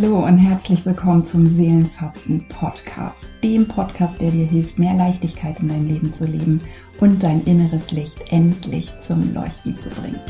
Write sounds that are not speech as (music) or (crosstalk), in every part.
Hallo und herzlich willkommen zum Seelenfasten Podcast, dem Podcast, der dir hilft, mehr Leichtigkeit in dein Leben zu leben und dein inneres Licht endlich zum Leuchten zu bringen.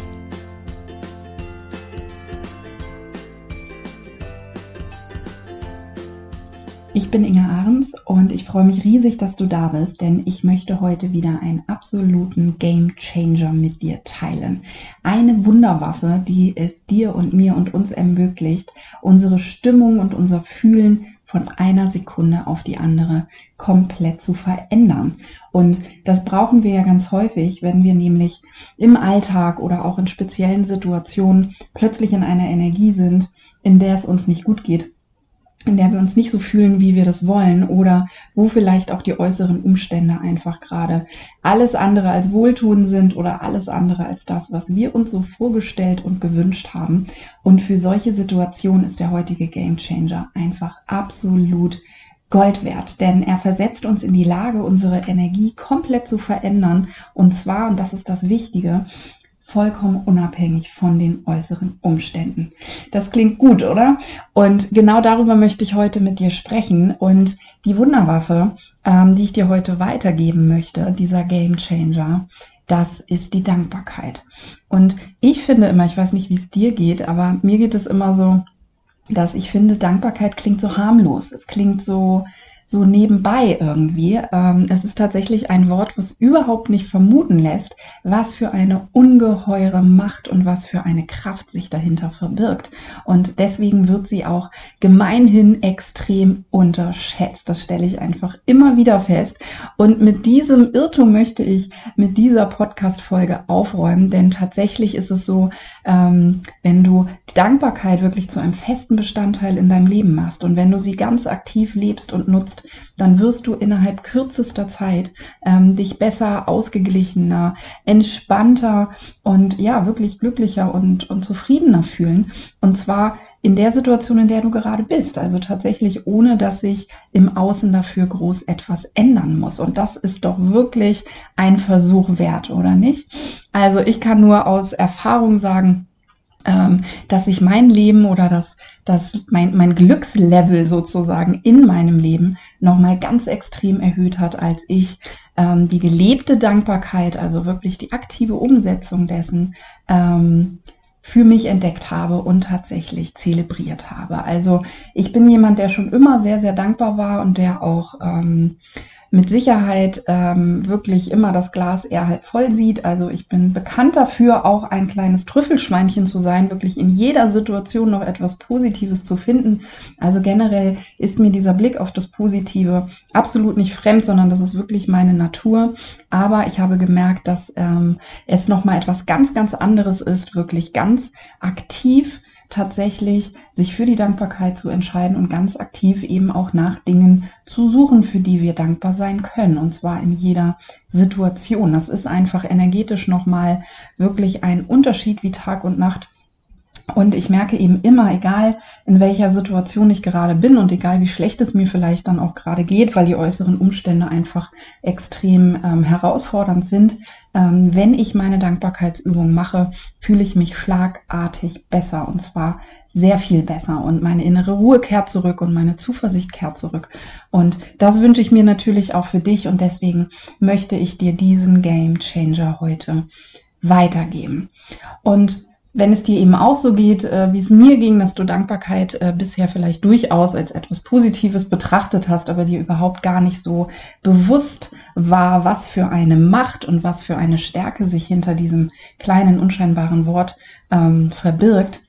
Ich bin Inge Ahrens und ich freue mich riesig, dass du da bist, denn ich möchte heute wieder einen absoluten Game Changer mit dir teilen. Eine Wunderwaffe, die es dir und mir und uns ermöglicht, unsere Stimmung und unser Fühlen von einer Sekunde auf die andere komplett zu verändern. Und das brauchen wir ja ganz häufig, wenn wir nämlich im Alltag oder auch in speziellen Situationen plötzlich in einer Energie sind, in der es uns nicht gut geht in der wir uns nicht so fühlen, wie wir das wollen oder wo vielleicht auch die äußeren Umstände einfach gerade alles andere als wohltuend sind oder alles andere als das, was wir uns so vorgestellt und gewünscht haben. Und für solche Situationen ist der heutige Game Changer einfach absolut Gold wert, denn er versetzt uns in die Lage, unsere Energie komplett zu verändern. Und zwar, und das ist das Wichtige, vollkommen unabhängig von den äußeren Umständen. Das klingt gut, oder? Und genau darüber möchte ich heute mit dir sprechen. Und die Wunderwaffe, ähm, die ich dir heute weitergeben möchte, dieser Game Changer, das ist die Dankbarkeit. Und ich finde immer, ich weiß nicht, wie es dir geht, aber mir geht es immer so, dass ich finde, Dankbarkeit klingt so harmlos. Es klingt so, so nebenbei irgendwie. Ähm, es ist tatsächlich ein Wort, was überhaupt nicht vermuten lässt, was für eine ungeheure Macht und was für eine Kraft sich dahinter verbirgt. Und deswegen wird sie auch gemeinhin extrem unterschätzt. Das stelle ich einfach immer wieder fest. Und mit diesem Irrtum möchte ich mit dieser Podcast-Folge aufräumen, denn tatsächlich ist es so, ähm, wenn du die Dankbarkeit wirklich zu einem festen Bestandteil in deinem Leben machst und wenn du sie ganz aktiv lebst und nutzt, kannst, dann wirst du innerhalb kürzester Zeit ähm, dich besser, ausgeglichener, entspannter und ja, wirklich glücklicher und, und zufriedener fühlen. Und zwar in der Situation, in der du gerade bist. Also tatsächlich ohne, dass sich im Außen dafür groß etwas ändern muss. Und das ist doch wirklich ein Versuch wert, oder nicht? Also ich kann nur aus Erfahrung sagen, ähm, dass sich mein Leben oder das, das mein, mein Glückslevel sozusagen in meinem Leben nochmal ganz extrem erhöht hat, als ich ähm, die gelebte Dankbarkeit, also wirklich die aktive Umsetzung dessen, ähm, für mich entdeckt habe und tatsächlich zelebriert habe. Also ich bin jemand, der schon immer sehr, sehr dankbar war und der auch ähm, mit Sicherheit ähm, wirklich immer das Glas eher halb voll sieht. Also ich bin bekannt dafür, auch ein kleines Trüffelschweinchen zu sein, wirklich in jeder Situation noch etwas Positives zu finden. Also generell ist mir dieser Blick auf das Positive absolut nicht fremd, sondern das ist wirklich meine Natur. Aber ich habe gemerkt, dass ähm, es nochmal etwas ganz, ganz anderes ist, wirklich ganz aktiv tatsächlich sich für die Dankbarkeit zu entscheiden und ganz aktiv eben auch nach Dingen zu suchen, für die wir dankbar sein können. Und zwar in jeder Situation. Das ist einfach energetisch nochmal wirklich ein Unterschied wie Tag und Nacht. Und ich merke eben immer, egal in welcher Situation ich gerade bin und egal wie schlecht es mir vielleicht dann auch gerade geht, weil die äußeren Umstände einfach extrem ähm, herausfordernd sind, ähm, wenn ich meine Dankbarkeitsübung mache, fühle ich mich schlagartig besser und zwar sehr viel besser und meine innere Ruhe kehrt zurück und meine Zuversicht kehrt zurück. Und das wünsche ich mir natürlich auch für dich und deswegen möchte ich dir diesen Game Changer heute weitergeben. Und wenn es dir eben auch so geht, äh, wie es mir ging, dass du Dankbarkeit äh, bisher vielleicht durchaus als etwas Positives betrachtet hast, aber dir überhaupt gar nicht so bewusst war, was für eine Macht und was für eine Stärke sich hinter diesem kleinen, unscheinbaren Wort ähm, verbirgt,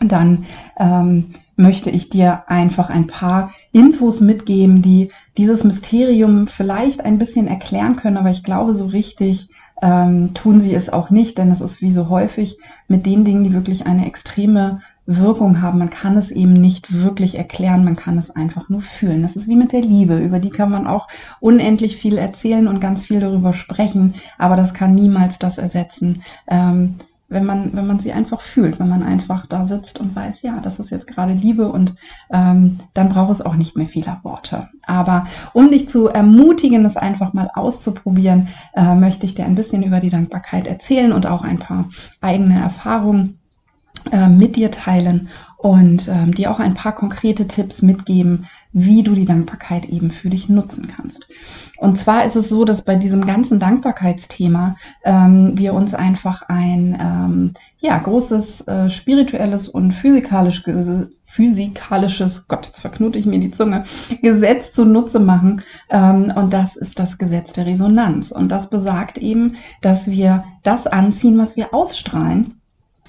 dann ähm, möchte ich dir einfach ein paar Infos mitgeben, die dieses Mysterium vielleicht ein bisschen erklären können, aber ich glaube so richtig ähm, tun sie es auch nicht, denn es ist wie so häufig mit den Dingen, die wirklich eine extreme Wirkung haben. Man kann es eben nicht wirklich erklären, man kann es einfach nur fühlen. Das ist wie mit der Liebe, über die kann man auch unendlich viel erzählen und ganz viel darüber sprechen, aber das kann niemals das ersetzen, ähm, wenn man, wenn man sie einfach fühlt, wenn man einfach da sitzt und weiß, ja, das ist jetzt gerade Liebe und ähm, dann braucht es auch nicht mehr viele Worte. Aber um dich zu ermutigen, das einfach mal auszuprobieren, äh, möchte ich dir ein bisschen über die Dankbarkeit erzählen und auch ein paar eigene Erfahrungen äh, mit dir teilen und ähm, dir auch ein paar konkrete Tipps mitgeben, wie du die Dankbarkeit eben für dich nutzen kannst. Und zwar ist es so, dass bei diesem ganzen Dankbarkeitsthema ähm, wir uns einfach ein ähm, ja, großes äh, spirituelles und physikalisch, physikalisches, Gott, jetzt verknute ich mir die Zunge, Gesetz zunutze machen. Ähm, und das ist das Gesetz der Resonanz. Und das besagt eben, dass wir das anziehen, was wir ausstrahlen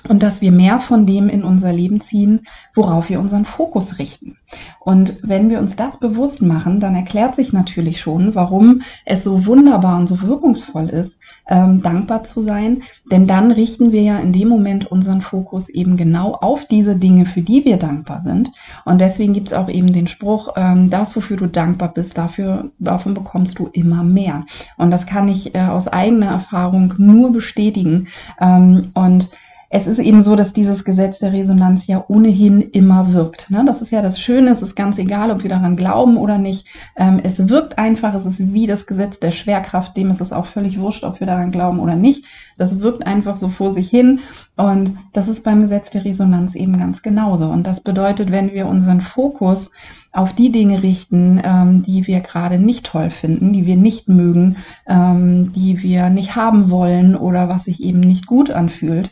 und dass wir mehr von dem in unser Leben ziehen, worauf wir unseren Fokus richten. Und wenn wir uns das bewusst machen, dann erklärt sich natürlich schon, warum es so wunderbar und so wirkungsvoll ist, ähm, dankbar zu sein. Denn dann richten wir ja in dem Moment unseren Fokus eben genau auf diese Dinge, für die wir dankbar sind. Und deswegen gibt es auch eben den Spruch, ähm, das, wofür du dankbar bist, dafür, davon bekommst du immer mehr. Und das kann ich äh, aus eigener Erfahrung nur bestätigen. Ähm, und es ist eben so, dass dieses Gesetz der Resonanz ja ohnehin immer wirkt. Ne? Das ist ja das Schöne, es ist ganz egal, ob wir daran glauben oder nicht. Ähm, es wirkt einfach, es ist wie das Gesetz der Schwerkraft, dem ist es auch völlig wurscht, ob wir daran glauben oder nicht. Das wirkt einfach so vor sich hin und das ist beim Gesetz der Resonanz eben ganz genauso. Und das bedeutet, wenn wir unseren Fokus auf die Dinge richten, ähm, die wir gerade nicht toll finden, die wir nicht mögen, ähm, die wir nicht haben wollen oder was sich eben nicht gut anfühlt,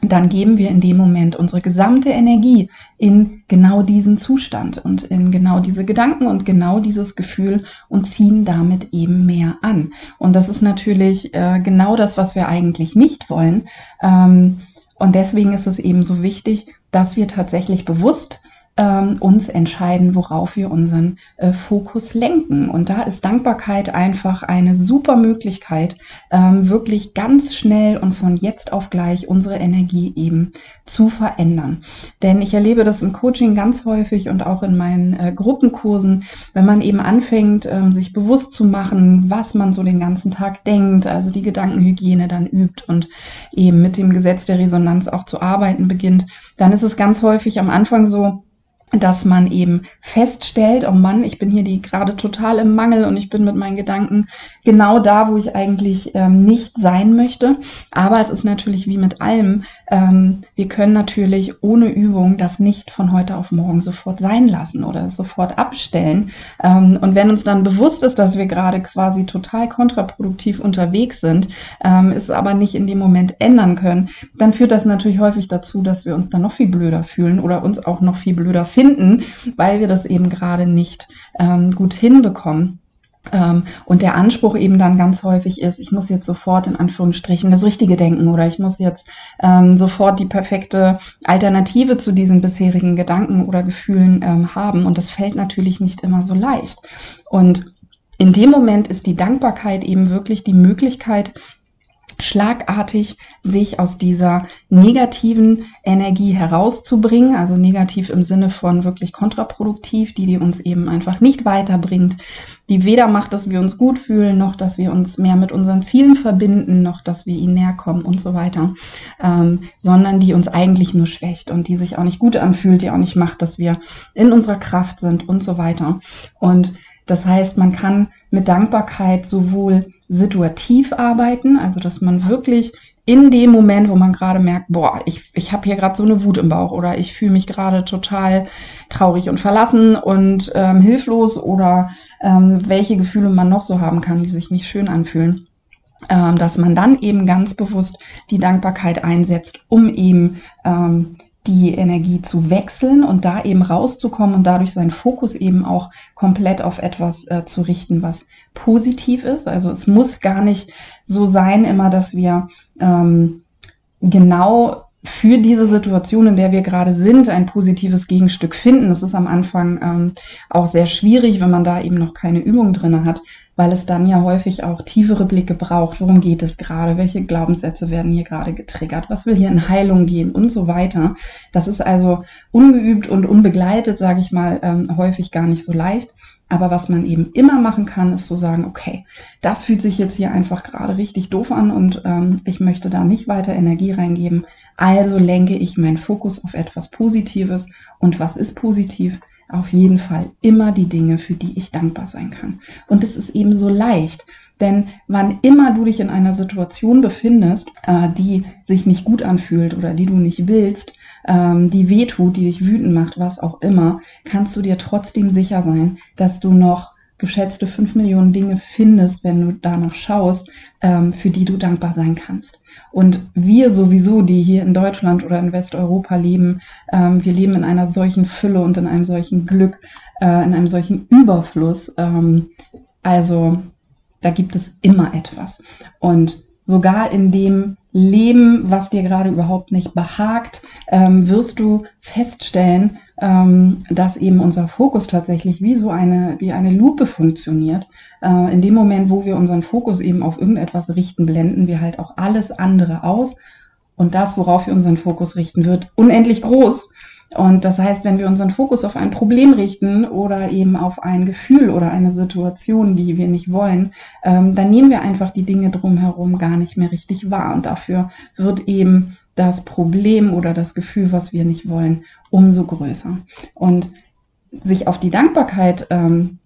dann geben wir in dem Moment unsere gesamte Energie in genau diesen Zustand und in genau diese Gedanken und genau dieses Gefühl und ziehen damit eben mehr an. Und das ist natürlich äh, genau das, was wir eigentlich nicht wollen. Ähm, und deswegen ist es eben so wichtig, dass wir tatsächlich bewusst ähm, uns entscheiden, worauf wir unseren äh, Fokus lenken. Und da ist Dankbarkeit einfach eine super Möglichkeit, ähm, wirklich ganz schnell und von jetzt auf gleich unsere Energie eben zu verändern. Denn ich erlebe das im Coaching ganz häufig und auch in meinen äh, Gruppenkursen, wenn man eben anfängt, ähm, sich bewusst zu machen, was man so den ganzen Tag denkt, also die Gedankenhygiene dann übt und eben mit dem Gesetz der Resonanz auch zu arbeiten beginnt, dann ist es ganz häufig am Anfang so, dass man eben feststellt, oh Mann, ich bin hier die gerade total im Mangel und ich bin mit meinen Gedanken genau da, wo ich eigentlich ähm, nicht sein möchte. Aber es ist natürlich wie mit allem, ähm, wir können natürlich ohne Übung das nicht von heute auf morgen sofort sein lassen oder sofort abstellen. Ähm, und wenn uns dann bewusst ist, dass wir gerade quasi total kontraproduktiv unterwegs sind, ähm, es aber nicht in dem Moment ändern können, dann führt das natürlich häufig dazu, dass wir uns dann noch viel blöder fühlen oder uns auch noch viel blöder finden, weil wir das eben gerade nicht ähm, gut hinbekommen. Ähm, und der Anspruch eben dann ganz häufig ist, ich muss jetzt sofort in Anführungsstrichen das Richtige denken oder ich muss jetzt ähm, sofort die perfekte Alternative zu diesen bisherigen Gedanken oder Gefühlen ähm, haben. Und das fällt natürlich nicht immer so leicht. Und in dem Moment ist die Dankbarkeit eben wirklich die Möglichkeit, schlagartig sich aus dieser negativen Energie herauszubringen, also negativ im Sinne von wirklich kontraproduktiv, die, die uns eben einfach nicht weiterbringt, die weder macht, dass wir uns gut fühlen, noch dass wir uns mehr mit unseren Zielen verbinden, noch dass wir ihnen näher kommen und so weiter, ähm, sondern die uns eigentlich nur schwächt und die sich auch nicht gut anfühlt, die auch nicht macht, dass wir in unserer Kraft sind und so weiter. Und das heißt, man kann mit Dankbarkeit sowohl situativ arbeiten, also dass man wirklich in dem Moment, wo man gerade merkt, boah, ich, ich habe hier gerade so eine Wut im Bauch oder ich fühle mich gerade total traurig und verlassen und ähm, hilflos oder ähm, welche Gefühle man noch so haben kann, die sich nicht schön anfühlen, ähm, dass man dann eben ganz bewusst die Dankbarkeit einsetzt, um eben ähm, die Energie zu wechseln und da eben rauszukommen und dadurch seinen Fokus eben auch komplett auf etwas äh, zu richten, was positiv ist. Also es muss gar nicht so sein immer, dass wir ähm, genau für diese Situation, in der wir gerade sind, ein positives Gegenstück finden. Das ist am Anfang ähm, auch sehr schwierig, wenn man da eben noch keine Übung drin hat weil es dann ja häufig auch tiefere Blicke braucht. Worum geht es gerade? Welche Glaubenssätze werden hier gerade getriggert? Was will hier in Heilung gehen und so weiter? Das ist also ungeübt und unbegleitet, sage ich mal, ähm, häufig gar nicht so leicht. Aber was man eben immer machen kann, ist zu sagen, okay, das fühlt sich jetzt hier einfach gerade richtig doof an und ähm, ich möchte da nicht weiter Energie reingeben. Also lenke ich meinen Fokus auf etwas Positives. Und was ist positiv? Auf jeden Fall immer die Dinge, für die ich dankbar sein kann. Und es ist eben so leicht, denn wann immer du dich in einer Situation befindest, äh, die sich nicht gut anfühlt oder die du nicht willst, ähm, die wehtut, die dich wütend macht, was auch immer, kannst du dir trotzdem sicher sein, dass du noch geschätzte fünf Millionen Dinge findest, wenn du danach schaust, ähm, für die du dankbar sein kannst. Und wir sowieso, die hier in Deutschland oder in Westeuropa leben, ähm, wir leben in einer solchen Fülle und in einem solchen Glück, äh, in einem solchen Überfluss. Ähm, also da gibt es immer etwas. Und sogar in dem Leben, was dir gerade überhaupt nicht behagt, ähm, wirst du feststellen, ähm, dass eben unser Fokus tatsächlich wie so eine, wie eine Lupe funktioniert. Äh, in dem Moment, wo wir unseren Fokus eben auf irgendetwas richten, blenden wir halt auch alles andere aus. Und das, worauf wir unseren Fokus richten, wird unendlich groß. Und das heißt, wenn wir unseren Fokus auf ein Problem richten oder eben auf ein Gefühl oder eine Situation, die wir nicht wollen, ähm, dann nehmen wir einfach die Dinge drumherum gar nicht mehr richtig wahr. Und dafür wird eben das Problem oder das Gefühl, was wir nicht wollen, umso größer. Und sich auf die Dankbarkeit ähm,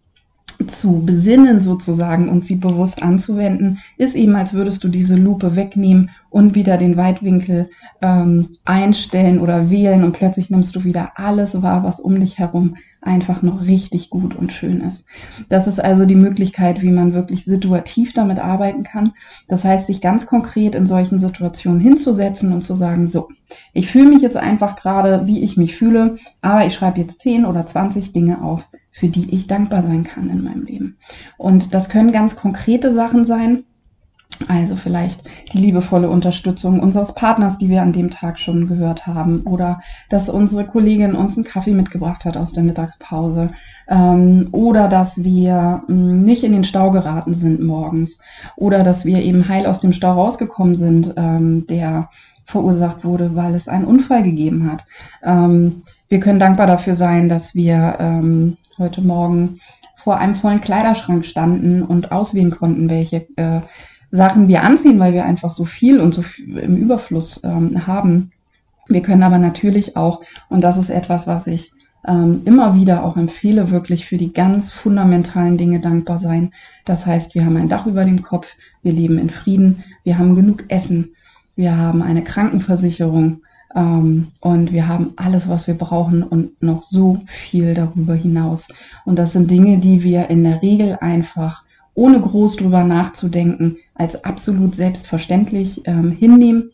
zu besinnen sozusagen und sie bewusst anzuwenden, ist eben, als würdest du diese Lupe wegnehmen und wieder den Weitwinkel ähm, einstellen oder wählen und plötzlich nimmst du wieder alles wahr, was um dich herum einfach noch richtig gut und schön ist. Das ist also die Möglichkeit, wie man wirklich situativ damit arbeiten kann. Das heißt, sich ganz konkret in solchen Situationen hinzusetzen und zu sagen, so, ich fühle mich jetzt einfach gerade, wie ich mich fühle, aber ich schreibe jetzt 10 oder 20 Dinge auf, für die ich dankbar sein kann in meinem Leben. Und das können ganz konkrete Sachen sein. Also vielleicht die liebevolle Unterstützung unseres Partners, die wir an dem Tag schon gehört haben, oder dass unsere Kollegin uns einen Kaffee mitgebracht hat aus der Mittagspause, ähm, oder dass wir mh, mm, nicht in den Stau geraten sind morgens, oder dass wir eben heil aus dem Stau rausgekommen sind, ähm, der verursacht wurde, weil es einen Unfall gegeben hat. Ähm, wir können dankbar dafür sein, dass wir ähm, heute Morgen vor einem vollen Kleiderschrank standen und auswählen konnten, welche äh, Sachen wir anziehen, weil wir einfach so viel und so viel im Überfluss ähm, haben. Wir können aber natürlich auch, und das ist etwas, was ich ähm, immer wieder auch empfehle, wirklich für die ganz fundamentalen Dinge dankbar sein. Das heißt, wir haben ein Dach über dem Kopf, wir leben in Frieden, wir haben genug Essen, wir haben eine Krankenversicherung, und wir haben alles, was wir brauchen und noch so viel darüber hinaus. Und das sind Dinge, die wir in der Regel einfach ohne groß drüber nachzudenken als absolut selbstverständlich ähm, hinnehmen.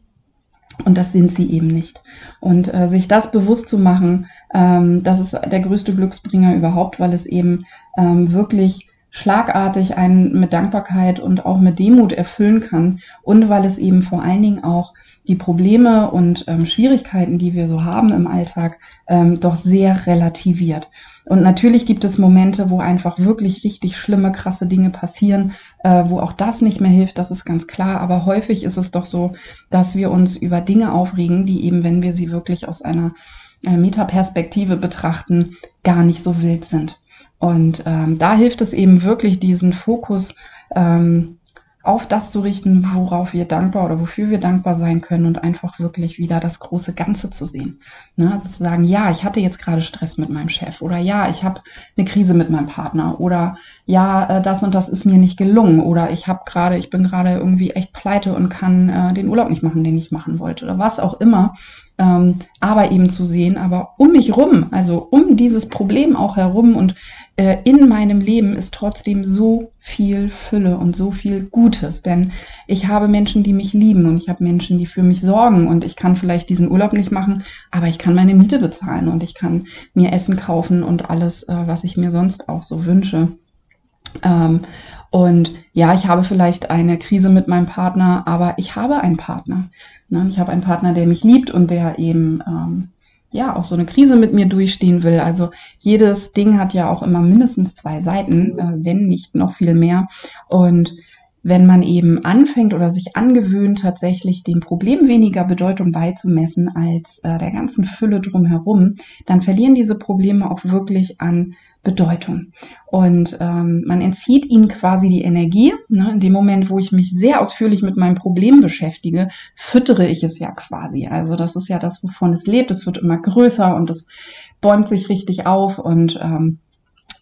Und das sind sie eben nicht. Und äh, sich das bewusst zu machen, ähm, das ist der größte Glücksbringer überhaupt, weil es eben ähm, wirklich schlagartig einen mit Dankbarkeit und auch mit Demut erfüllen kann und weil es eben vor allen Dingen auch die Probleme und ähm, Schwierigkeiten, die wir so haben im Alltag, ähm, doch sehr relativiert. Und natürlich gibt es Momente, wo einfach wirklich richtig schlimme, krasse Dinge passieren, äh, wo auch das nicht mehr hilft, das ist ganz klar. Aber häufig ist es doch so, dass wir uns über Dinge aufregen, die eben, wenn wir sie wirklich aus einer äh, Metaperspektive betrachten, gar nicht so wild sind. Und ähm, da hilft es eben wirklich, diesen Fokus ähm, auf das zu richten, worauf wir dankbar oder wofür wir dankbar sein können und einfach wirklich wieder das große Ganze zu sehen. Ne? Also zu sagen, ja, ich hatte jetzt gerade Stress mit meinem Chef oder ja, ich habe eine Krise mit meinem Partner oder ja, äh, das und das ist mir nicht gelungen oder ich habe gerade, ich bin gerade irgendwie echt pleite und kann äh, den Urlaub nicht machen, den ich machen wollte oder was auch immer ähm, aber eben zu sehen, aber um mich rum, also um dieses Problem auch herum und äh, in meinem Leben ist trotzdem so viel Fülle und so viel Gutes, denn ich habe Menschen, die mich lieben und ich habe Menschen, die für mich sorgen und ich kann vielleicht diesen Urlaub nicht machen, aber ich kann meine Miete bezahlen und ich kann mir Essen kaufen und alles, äh, was ich mir sonst auch so wünsche. Ähm, und ja, ich habe vielleicht eine Krise mit meinem Partner, aber ich habe einen Partner. Ne? Ich habe einen Partner, der mich liebt und der eben ähm, ja auch so eine Krise mit mir durchstehen will. Also jedes Ding hat ja auch immer mindestens zwei Seiten, äh, wenn nicht noch viel mehr. Und wenn man eben anfängt oder sich angewöhnt, tatsächlich dem Problem weniger Bedeutung beizumessen als äh, der ganzen Fülle drumherum, dann verlieren diese Probleme auch wirklich an Bedeutung. Und ähm, man entzieht ihnen quasi die Energie. Ne? In dem Moment, wo ich mich sehr ausführlich mit meinem Problem beschäftige, füttere ich es ja quasi. Also das ist ja das, wovon es lebt. Es wird immer größer und es bäumt sich richtig auf und ähm,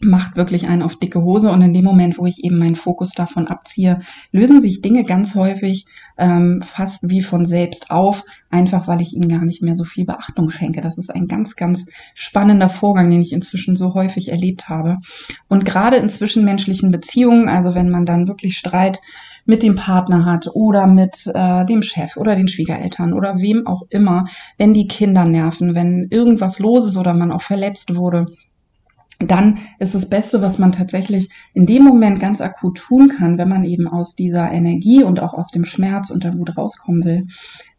macht wirklich einen auf dicke Hose und in dem Moment, wo ich eben meinen Fokus davon abziehe, lösen sich Dinge ganz häufig ähm, fast wie von selbst auf, einfach weil ich ihnen gar nicht mehr so viel Beachtung schenke. Das ist ein ganz, ganz spannender Vorgang, den ich inzwischen so häufig erlebt habe. Und gerade in zwischenmenschlichen Beziehungen, also wenn man dann wirklich Streit mit dem Partner hat oder mit äh, dem Chef oder den Schwiegereltern oder wem auch immer, wenn die Kinder nerven, wenn irgendwas los ist oder man auch verletzt wurde, dann ist das Beste, was man tatsächlich in dem Moment ganz akut tun kann, wenn man eben aus dieser Energie und auch aus dem Schmerz und der Wut rauskommen will,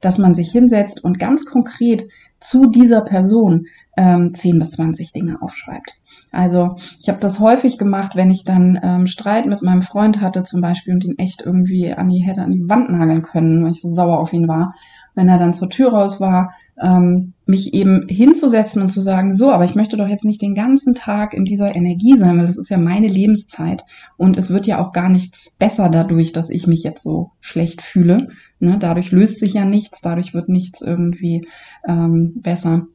dass man sich hinsetzt und ganz konkret zu dieser Person ähm, 10 bis 20 Dinge aufschreibt. Also ich habe das häufig gemacht, wenn ich dann ähm, Streit mit meinem Freund hatte zum Beispiel und ihn echt irgendwie an die hätte an die Wand nageln können, weil ich so sauer auf ihn war wenn er dann zur Tür raus war, ähm, mich eben hinzusetzen und zu sagen, so, aber ich möchte doch jetzt nicht den ganzen Tag in dieser Energie sein, weil das ist ja meine Lebenszeit und es wird ja auch gar nichts besser dadurch, dass ich mich jetzt so schlecht fühle. Ne? Dadurch löst sich ja nichts, dadurch wird nichts irgendwie ähm, besser.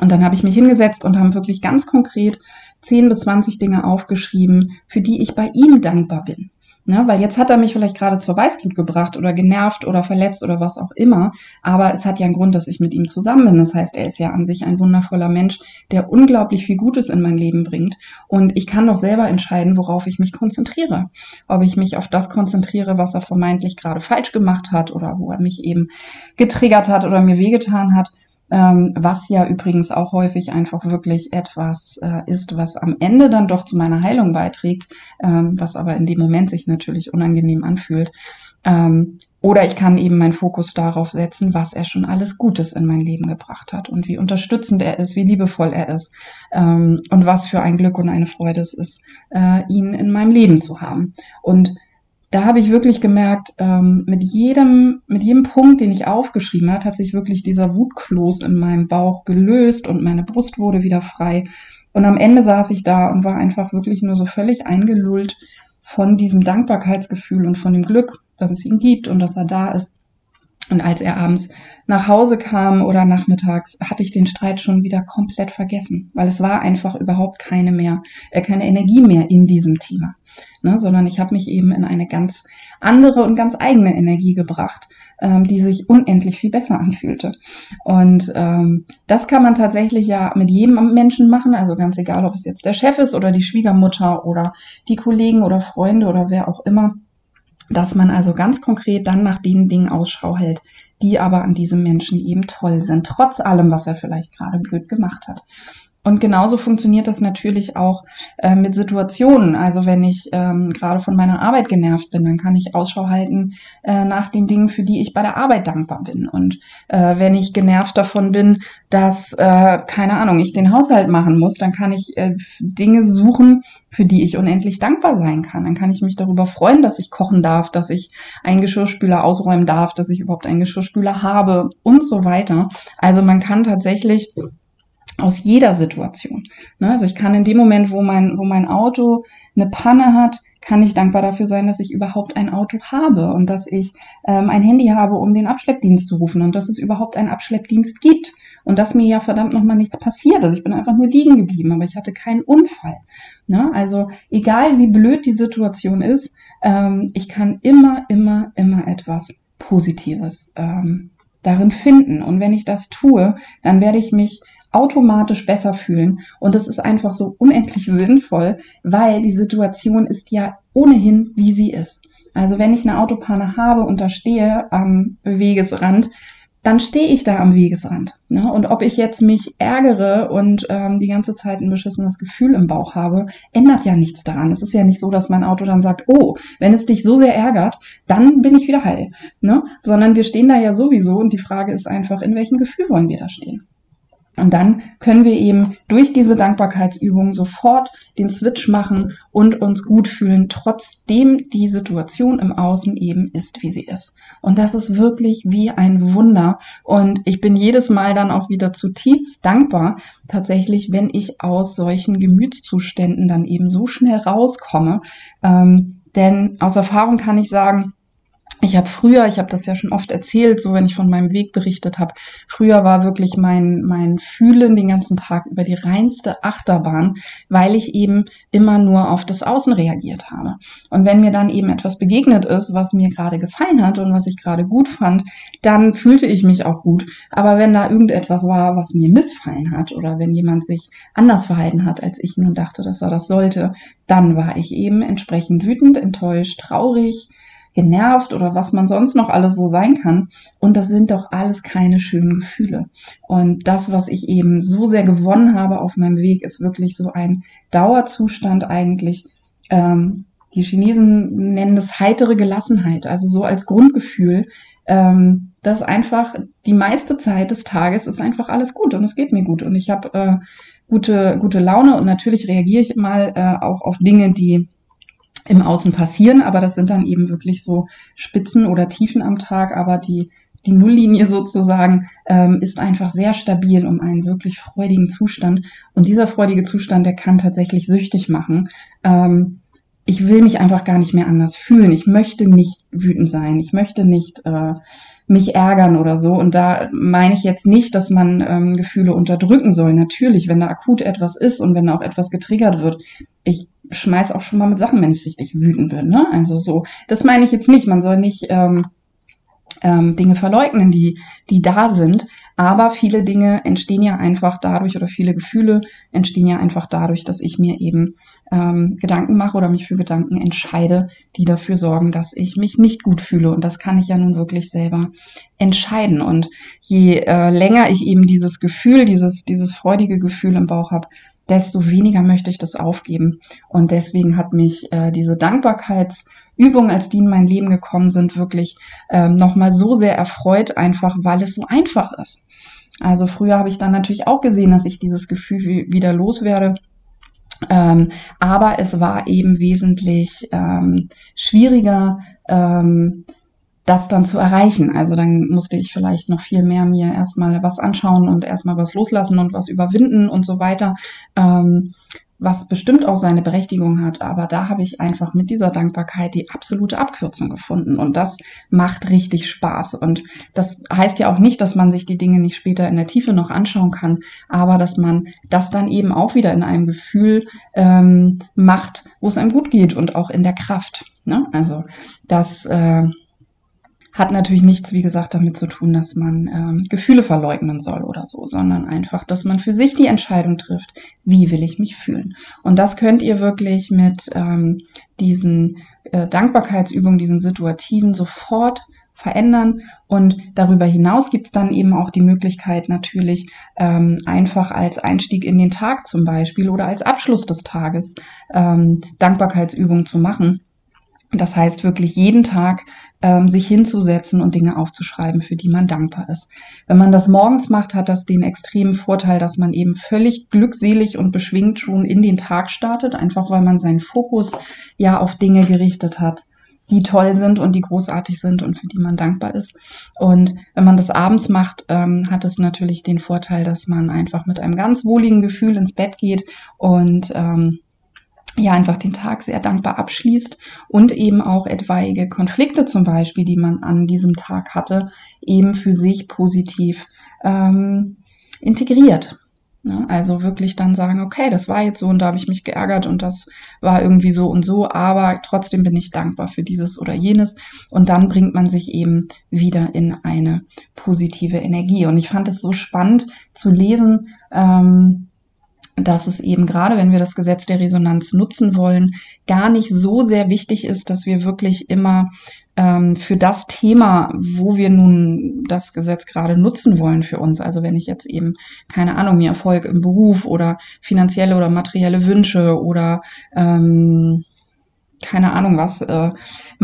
Und dann habe ich mich hingesetzt und haben wirklich ganz konkret 10 bis 20 Dinge aufgeschrieben, für die ich bei ihm dankbar bin. Ne, weil jetzt hat er mich vielleicht gerade zur Weißglut gebracht oder genervt oder verletzt oder was auch immer. Aber es hat ja einen Grund, dass ich mit ihm zusammen bin. Das heißt, er ist ja an sich ein wundervoller Mensch, der unglaublich viel Gutes in mein Leben bringt. Und ich kann doch selber entscheiden, worauf ich mich konzentriere. Ob ich mich auf das konzentriere, was er vermeintlich gerade falsch gemacht hat oder wo er mich eben getriggert hat oder mir wehgetan hat ähm, was ja übrigens auch häufig einfach wirklich etwas äh, ist, was am Ende dann doch zu meiner Heilung beiträgt, ähm, was aber in dem Moment sich natürlich unangenehm anfühlt. Ähm, oder ich kann eben meinen Fokus darauf setzen, was er schon alles Gutes in mein Leben gebracht hat und wie unterstützend er ist, wie liebevoll er ist ähm, und was für ein Glück und eine Freude es ist, äh, ihn in meinem Leben zu haben. Und da habe ich wirklich gemerkt, ähm, mit jedem, mit jedem Punkt, den ich aufgeschrieben hat, hat sich wirklich dieser Wutkloß in meinem Bauch gelöst und meine Brust wurde wieder frei. Und am Ende saß ich da und war einfach wirklich nur so völlig eingelullt von diesem Dankbarkeitsgefühl und von dem Glück, dass es ihn gibt und dass er da ist. Und als er abends nach Hause kam oder nachmittags, hatte ich den Streit schon wieder komplett vergessen, weil es war einfach überhaupt keine mehr, äh, keine Energie mehr in diesem Thema, ne, sondern ich habe mich eben in eine ganz andere und ganz eigene Energie gebracht, ähm, die sich unendlich viel besser anfühlte. Und ähm, das kann man tatsächlich ja mit jedem Menschen machen, also ganz egal, ob es jetzt der Chef ist oder die Schwiegermutter oder die Kollegen oder Freunde oder wer auch immer dass man also ganz konkret dann nach den Dingen Ausschau hält, die aber an diesem Menschen eben toll sind, trotz allem, was er vielleicht gerade blöd gemacht hat. Und genauso funktioniert das natürlich auch äh, mit Situationen. Also wenn ich ähm, gerade von meiner Arbeit genervt bin, dann kann ich Ausschau halten äh, nach den Dingen, für die ich bei der Arbeit dankbar bin. Und äh, wenn ich genervt davon bin, dass, äh, keine Ahnung, ich den Haushalt machen muss, dann kann ich äh, Dinge suchen, für die ich unendlich dankbar sein kann. Dann kann ich mich darüber freuen, dass ich kochen darf, dass ich einen Geschirrspüler ausräumen darf, dass ich überhaupt einen Geschirrspüler habe und so weiter. Also man kann tatsächlich aus jeder Situation. Ne? Also ich kann in dem Moment, wo mein, wo mein Auto eine Panne hat, kann ich dankbar dafür sein, dass ich überhaupt ein Auto habe und dass ich ähm, ein Handy habe, um den Abschleppdienst zu rufen und dass es überhaupt einen Abschleppdienst gibt und dass mir ja verdammt nochmal nichts passiert. Also ich bin einfach nur liegen geblieben, aber ich hatte keinen Unfall. Ne? Also egal wie blöd die Situation ist, ähm, ich kann immer, immer, immer etwas Positives ähm, darin finden. Und wenn ich das tue, dann werde ich mich automatisch besser fühlen. Und das ist einfach so unendlich (laughs) sinnvoll, weil die Situation ist ja ohnehin, wie sie ist. Also wenn ich eine Autopanne habe und da stehe am Wegesrand, dann stehe ich da am Wegesrand. Ne? Und ob ich jetzt mich ärgere und ähm, die ganze Zeit ein beschissenes Gefühl im Bauch habe, ändert ja nichts daran. Es ist ja nicht so, dass mein Auto dann sagt, oh, wenn es dich so sehr ärgert, dann bin ich wieder heil. Ne? Sondern wir stehen da ja sowieso und die Frage ist einfach, in welchem Gefühl wollen wir da stehen? Und dann können wir eben durch diese Dankbarkeitsübung sofort den Switch machen und uns gut fühlen, trotzdem die Situation im Außen eben ist, wie sie ist. Und das ist wirklich wie ein Wunder. Und ich bin jedes Mal dann auch wieder zutiefst dankbar, tatsächlich, wenn ich aus solchen Gemütszuständen dann eben so schnell rauskomme. Ähm, denn aus Erfahrung kann ich sagen, ich habe früher, ich habe das ja schon oft erzählt, so wenn ich von meinem Weg berichtet habe, früher war wirklich mein, mein Fühlen den ganzen Tag über die reinste Achterbahn, weil ich eben immer nur auf das Außen reagiert habe. Und wenn mir dann eben etwas begegnet ist, was mir gerade gefallen hat und was ich gerade gut fand, dann fühlte ich mich auch gut. Aber wenn da irgendetwas war, was mir missfallen hat oder wenn jemand sich anders verhalten hat, als ich nun dachte, dass er das sollte, dann war ich eben entsprechend wütend, enttäuscht, traurig, genervt oder was man sonst noch alles so sein kann. Und das sind doch alles keine schönen Gefühle. Und das, was ich eben so sehr gewonnen habe auf meinem Weg, ist wirklich so ein Dauerzustand eigentlich. Ähm, die Chinesen nennen das heitere Gelassenheit, also so als Grundgefühl, ähm, dass einfach die meiste Zeit des Tages ist einfach alles gut und es geht mir gut und ich habe äh, gute gute Laune und natürlich reagiere ich mal äh, auch auf Dinge, die im Außen passieren, aber das sind dann eben wirklich so Spitzen oder Tiefen am Tag, aber die, die Nulllinie (laughs) sozusagen ähm, ist einfach sehr stabil um einen wirklich freudigen Zustand. Und dieser freudige Zustand, der kann tatsächlich süchtig machen. Ähm, ich will mich einfach gar nicht mehr anders fühlen. Ich möchte nicht wütend sein. Ich möchte nicht äh, mich ärgern oder so. Und da meine ich jetzt nicht, dass man ähm, Gefühle unterdrücken soll. Natürlich, wenn da akut etwas ist und wenn da auch etwas getriggert wird. Ich schmeiß auch schon mal mit Sachen, wenn ich richtig wütend bin. Ne? Also so, das meine ich jetzt nicht. Man soll nicht ähm, ähm, Dinge verleugnen, die, die da sind. Aber viele Dinge entstehen ja einfach dadurch oder viele Gefühle entstehen ja einfach dadurch, dass ich mir eben ähm, Gedanken mache oder mich für Gedanken entscheide, die dafür sorgen, dass ich mich nicht gut fühle. Und das kann ich ja nun wirklich selber entscheiden. Und je äh, länger ich eben dieses Gefühl, dieses, dieses freudige Gefühl im Bauch habe, desto weniger möchte ich das aufgeben. Und deswegen hat mich äh, diese Dankbarkeitsübungen, als die in mein Leben gekommen sind, wirklich ähm, nochmal so sehr erfreut, einfach weil es so einfach ist. Also früher habe ich dann natürlich auch gesehen, dass ich dieses Gefühl wieder loswerde. Ähm, aber es war eben wesentlich ähm, schwieriger, ähm, das dann zu erreichen. Also dann musste ich vielleicht noch viel mehr mir erstmal was anschauen und erstmal was loslassen und was überwinden und so weiter. Ähm, was bestimmt auch seine Berechtigung hat, aber da habe ich einfach mit dieser Dankbarkeit die absolute Abkürzung gefunden und das macht richtig Spaß und das heißt ja auch nicht, dass man sich die Dinge nicht später in der Tiefe noch anschauen kann, aber dass man das dann eben auch wieder in einem Gefühl ähm, macht, wo es einem gut geht und auch in der Kraft. Ne? Also das äh, hat natürlich nichts, wie gesagt, damit zu tun, dass man ähm, Gefühle verleugnen soll oder so, sondern einfach, dass man für sich die Entscheidung trifft, wie will ich mich fühlen. Und das könnt ihr wirklich mit ähm, diesen äh, Dankbarkeitsübungen, diesen Situativen sofort verändern. Und darüber hinaus gibt es dann eben auch die Möglichkeit natürlich ähm, einfach als Einstieg in den Tag zum Beispiel oder als Abschluss des Tages ähm, Dankbarkeitsübungen zu machen. Das heißt wirklich jeden Tag ähm, sich hinzusetzen und Dinge aufzuschreiben, für die man dankbar ist. Wenn man das morgens macht, hat das den extremen Vorteil, dass man eben völlig glückselig und beschwingt schon in den Tag startet, einfach weil man seinen Fokus ja auf Dinge gerichtet hat die toll sind und die großartig sind und für die man dankbar ist. Und wenn man das abends macht, ähm, hat es natürlich den Vorteil, dass man einfach mit einem ganz wohligen Gefühl ins Bett geht und ähm, ja einfach den Tag sehr dankbar abschließt und eben auch etwaige Konflikte zum Beispiel, die man an diesem Tag hatte, eben für sich positiv ähm, integriert. Ne? Also wirklich dann sagen, okay, das war jetzt so und da habe ich mich geärgert und das war irgendwie so und so, aber trotzdem bin ich dankbar für dieses oder jenes. Und dann bringt man sich eben wieder in eine positive Energie. Und ich fand es so spannend zu lesen, ähm, dass es eben gerade, wenn wir das Gesetz der Resonanz nutzen wollen, gar nicht so sehr wichtig ist, dass wir wirklich immer ähm, für das Thema, wo wir nun das Gesetz gerade nutzen wollen für uns, also wenn ich jetzt eben, keine Ahnung, mir Erfolg im Beruf oder finanzielle oder materielle Wünsche oder ähm, keine Ahnung was äh,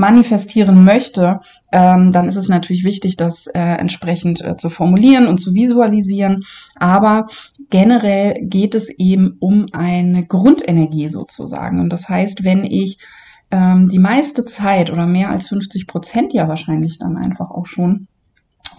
manifestieren möchte, ähm, dann ist es natürlich wichtig, das äh, entsprechend äh, zu formulieren und zu visualisieren. Aber generell geht es eben um eine Grundenergie sozusagen. Und das heißt, wenn ich ähm, die meiste Zeit oder mehr als 50 Prozent ja wahrscheinlich dann einfach auch schon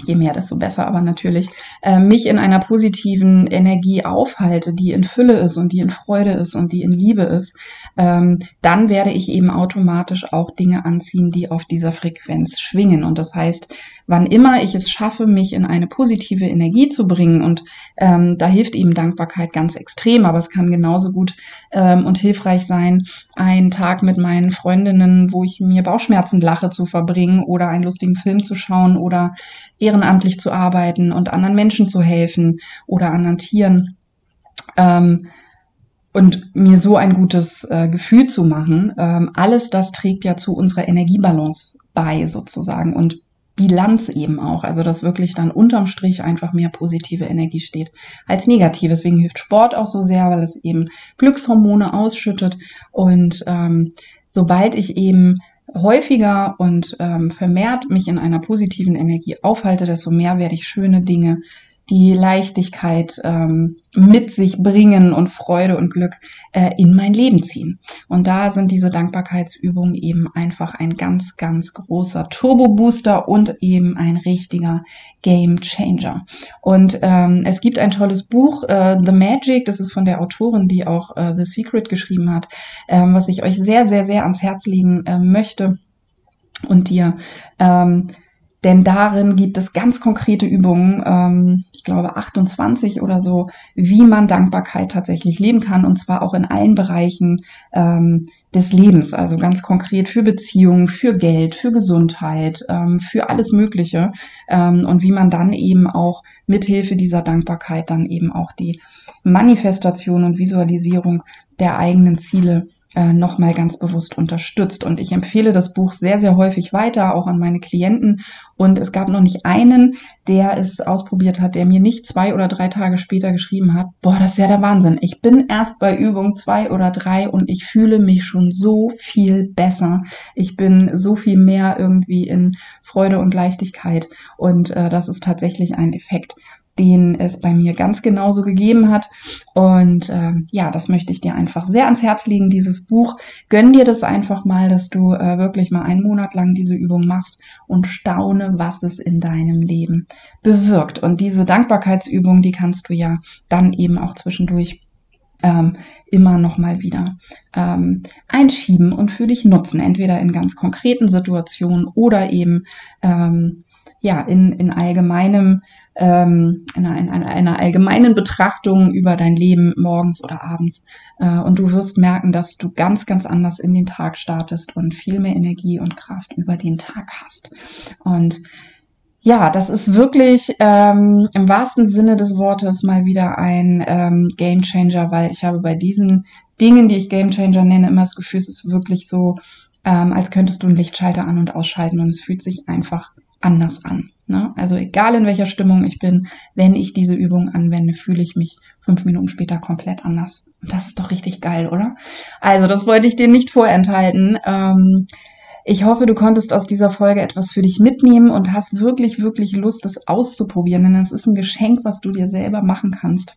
je mehr, desto besser, aber natürlich äh, mich in einer positiven Energie aufhalte, die in Fülle ist und die in Freude ist und die in Liebe ist, ähm, dann werde ich eben automatisch auch Dinge anziehen, die auf dieser Frequenz schwingen. Und das heißt, wann immer ich es schaffe, mich in eine positive Energie zu bringen, und ähm, da hilft eben Dankbarkeit ganz extrem, aber es kann genauso gut ähm, und hilfreich sein, einen Tag mit meinen Freundinnen, wo ich mir Bauchschmerzen lache, zu verbringen oder einen lustigen Film zu schauen oder ehrenamtlich zu arbeiten und anderen Menschen zu helfen oder anderen Tieren. Ähm, und mir so ein gutes äh, Gefühl zu machen, ähm, alles das trägt ja zu unserer Energiebalance bei sozusagen. Und Bilanz eben auch. Also dass wirklich dann unterm Strich einfach mehr positive Energie steht als negative. Deswegen hilft Sport auch so sehr, weil es eben Glückshormone ausschüttet. Und ähm, sobald ich eben häufiger und ähm, vermehrt mich in einer positiven Energie aufhalte, desto mehr werde ich schöne Dinge die Leichtigkeit ähm, mit sich bringen und Freude und Glück äh, in mein Leben ziehen. Und da sind diese Dankbarkeitsübungen eben einfach ein ganz, ganz großer Turbo-Booster und eben ein richtiger Game Changer. Und ähm, es gibt ein tolles Buch, äh, The Magic, das ist von der Autorin, die auch äh, The Secret geschrieben hat, ähm, was ich euch sehr, sehr, sehr ans Herz legen äh, möchte und dir. Ähm, denn darin gibt es ganz konkrete Übungen, ähm, ich glaube 28 oder so, wie man Dankbarkeit tatsächlich leben kann und zwar auch in allen Bereichen ähm, des Lebens, also ganz konkret für Beziehungen, für Geld, für Gesundheit, ähm, für alles Mögliche. Ähm, und wie man dann eben auch mithilfe dieser Dankbarkeit dann eben auch die Manifestation und Visualisierung der eigenen Ziele äh, nochmal ganz bewusst unterstützt. Und ich empfehle das Buch sehr, sehr häufig weiter, auch an meine Klienten. Und es gab noch nicht einen, der es ausprobiert hat, der mir nicht zwei oder drei Tage später geschrieben hat, boah, das ist ja der Wahnsinn. Ich bin erst bei Übung zwei oder drei und ich fühle mich schon so viel besser. Ich bin so viel mehr irgendwie in Freude und Leichtigkeit. Und äh, das ist tatsächlich ein Effekt, den es bei mir ganz genauso gegeben hat. Und äh, ja, das möchte ich dir einfach sehr ans Herz legen, dieses Buch. Gönn dir das einfach mal, dass du äh, wirklich mal einen Monat lang diese Übung machst und staune, was es in deinem Leben bewirkt. Und diese Dankbarkeitsübung, die kannst du ja dann eben auch zwischendurch ähm, immer noch mal wieder ähm, einschieben und für dich nutzen, entweder in ganz konkreten Situationen oder eben ähm, ja in, in allgemeinem ähm, in, einer, in einer allgemeinen Betrachtung über dein Leben morgens oder abends. Äh, und du wirst merken, dass du ganz, ganz anders in den Tag startest und viel mehr Energie und Kraft über den Tag hast. Und ja, das ist wirklich ähm, im wahrsten Sinne des Wortes mal wieder ein ähm, Game Changer, weil ich habe bei diesen Dingen, die ich Game Changer nenne, immer das Gefühl, es ist wirklich so, ähm, als könntest du einen Lichtschalter an und ausschalten und es fühlt sich einfach anders an. Ne? Also egal in welcher Stimmung ich bin, wenn ich diese Übung anwende, fühle ich mich fünf Minuten später komplett anders. Und das ist doch richtig geil, oder? Also das wollte ich dir nicht vorenthalten. Ähm, ich hoffe, du konntest aus dieser Folge etwas für dich mitnehmen und hast wirklich, wirklich Lust, das auszuprobieren, denn es ist ein Geschenk, was du dir selber machen kannst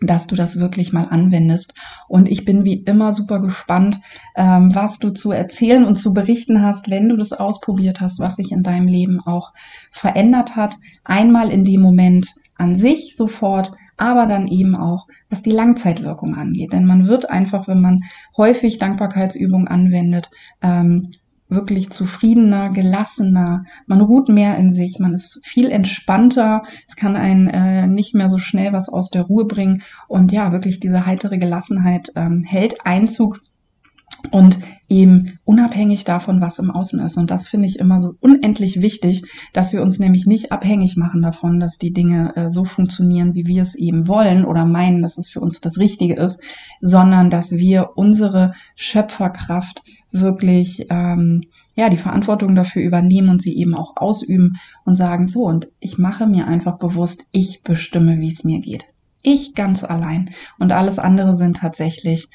dass du das wirklich mal anwendest. Und ich bin wie immer super gespannt, ähm, was du zu erzählen und zu berichten hast, wenn du das ausprobiert hast, was sich in deinem Leben auch verändert hat. Einmal in dem Moment an sich sofort, aber dann eben auch, was die Langzeitwirkung angeht. Denn man wird einfach, wenn man häufig Dankbarkeitsübungen anwendet, ähm, wirklich zufriedener, gelassener, man ruht mehr in sich, man ist viel entspannter, es kann einen äh, nicht mehr so schnell was aus der Ruhe bringen. Und ja, wirklich diese heitere Gelassenheit ähm, hält Einzug und eben unabhängig davon, was im Außen ist. Und das finde ich immer so unendlich wichtig, dass wir uns nämlich nicht abhängig machen davon, dass die Dinge äh, so funktionieren, wie wir es eben wollen oder meinen, dass es für uns das Richtige ist, sondern dass wir unsere Schöpferkraft wirklich ähm, ja die Verantwortung dafür übernehmen und sie eben auch ausüben und sagen so und ich mache mir einfach bewusst, ich bestimme, wie es mir geht. Ich ganz allein und alles andere sind tatsächlich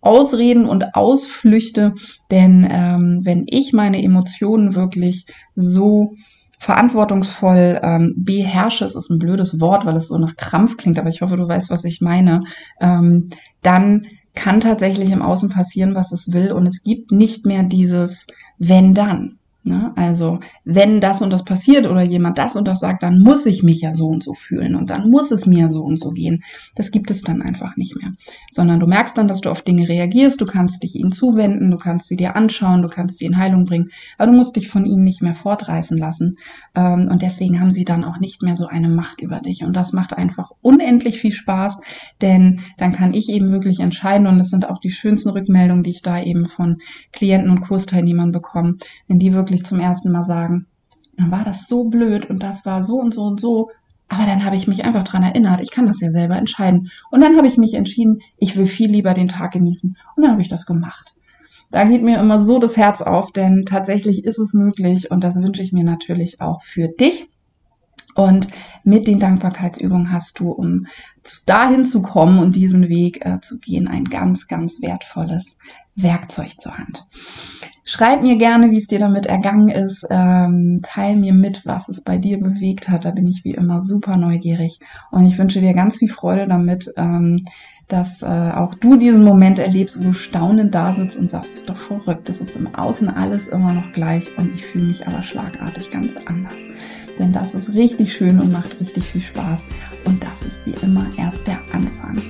Ausreden und Ausflüchte, denn ähm, wenn ich meine Emotionen wirklich so verantwortungsvoll ähm, beherrsche, es ist ein blödes Wort, weil es so nach Krampf klingt, aber ich hoffe, du weißt, was ich meine, ähm, dann kann tatsächlich im Außen passieren, was es will und es gibt nicht mehr dieses wenn dann. Ne? Also wenn das und das passiert oder jemand das und das sagt, dann muss ich mich ja so und so fühlen und dann muss es mir so und so gehen. Das gibt es dann einfach nicht mehr. Sondern du merkst dann, dass du auf Dinge reagierst, du kannst dich ihnen zuwenden, du kannst sie dir anschauen, du kannst sie in Heilung bringen, aber du musst dich von ihnen nicht mehr fortreißen lassen. Ähm, und deswegen haben sie dann auch nicht mehr so eine Macht über dich. Und das macht einfach unendlich viel Spaß, denn dann kann ich eben wirklich entscheiden und das sind auch die schönsten Rückmeldungen, die ich da eben von Klienten und Kursteilnehmern bekomme, wenn die wirklich wirklich zum ersten Mal sagen, dann war das so blöd und das war so und so und so. Aber dann habe ich mich einfach dran erinnert, ich kann das ja selber entscheiden. Und dann habe ich mich entschieden, ich will viel lieber den Tag genießen. Und dann habe ich das gemacht. Da geht mir immer so das Herz auf, denn tatsächlich ist es möglich und das wünsche ich mir natürlich auch für dich. Und mit den Dankbarkeitsübungen hast du, um dahin zu kommen und diesen Weg äh, zu gehen, ein ganz, ganz wertvolles Werkzeug zur Hand. Schreib mir gerne, wie es dir damit ergangen ist. Ähm, teil mir mit, was es bei dir bewegt hat. Da bin ich wie immer super neugierig. Und ich wünsche dir ganz viel Freude damit, ähm, dass äh, auch du diesen Moment erlebst, wo du staunend da sitzt und sagst, ist doch verrückt. Das ist im Außen alles immer noch gleich und ich fühle mich aber schlagartig ganz anders. Denn das ist richtig schön und macht richtig viel Spaß. Und das ist wie immer erst der Anfang.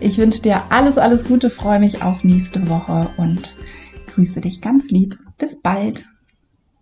Ich wünsche dir alles, alles Gute, freue mich auf nächste Woche und grüße dich ganz lieb. Bis bald.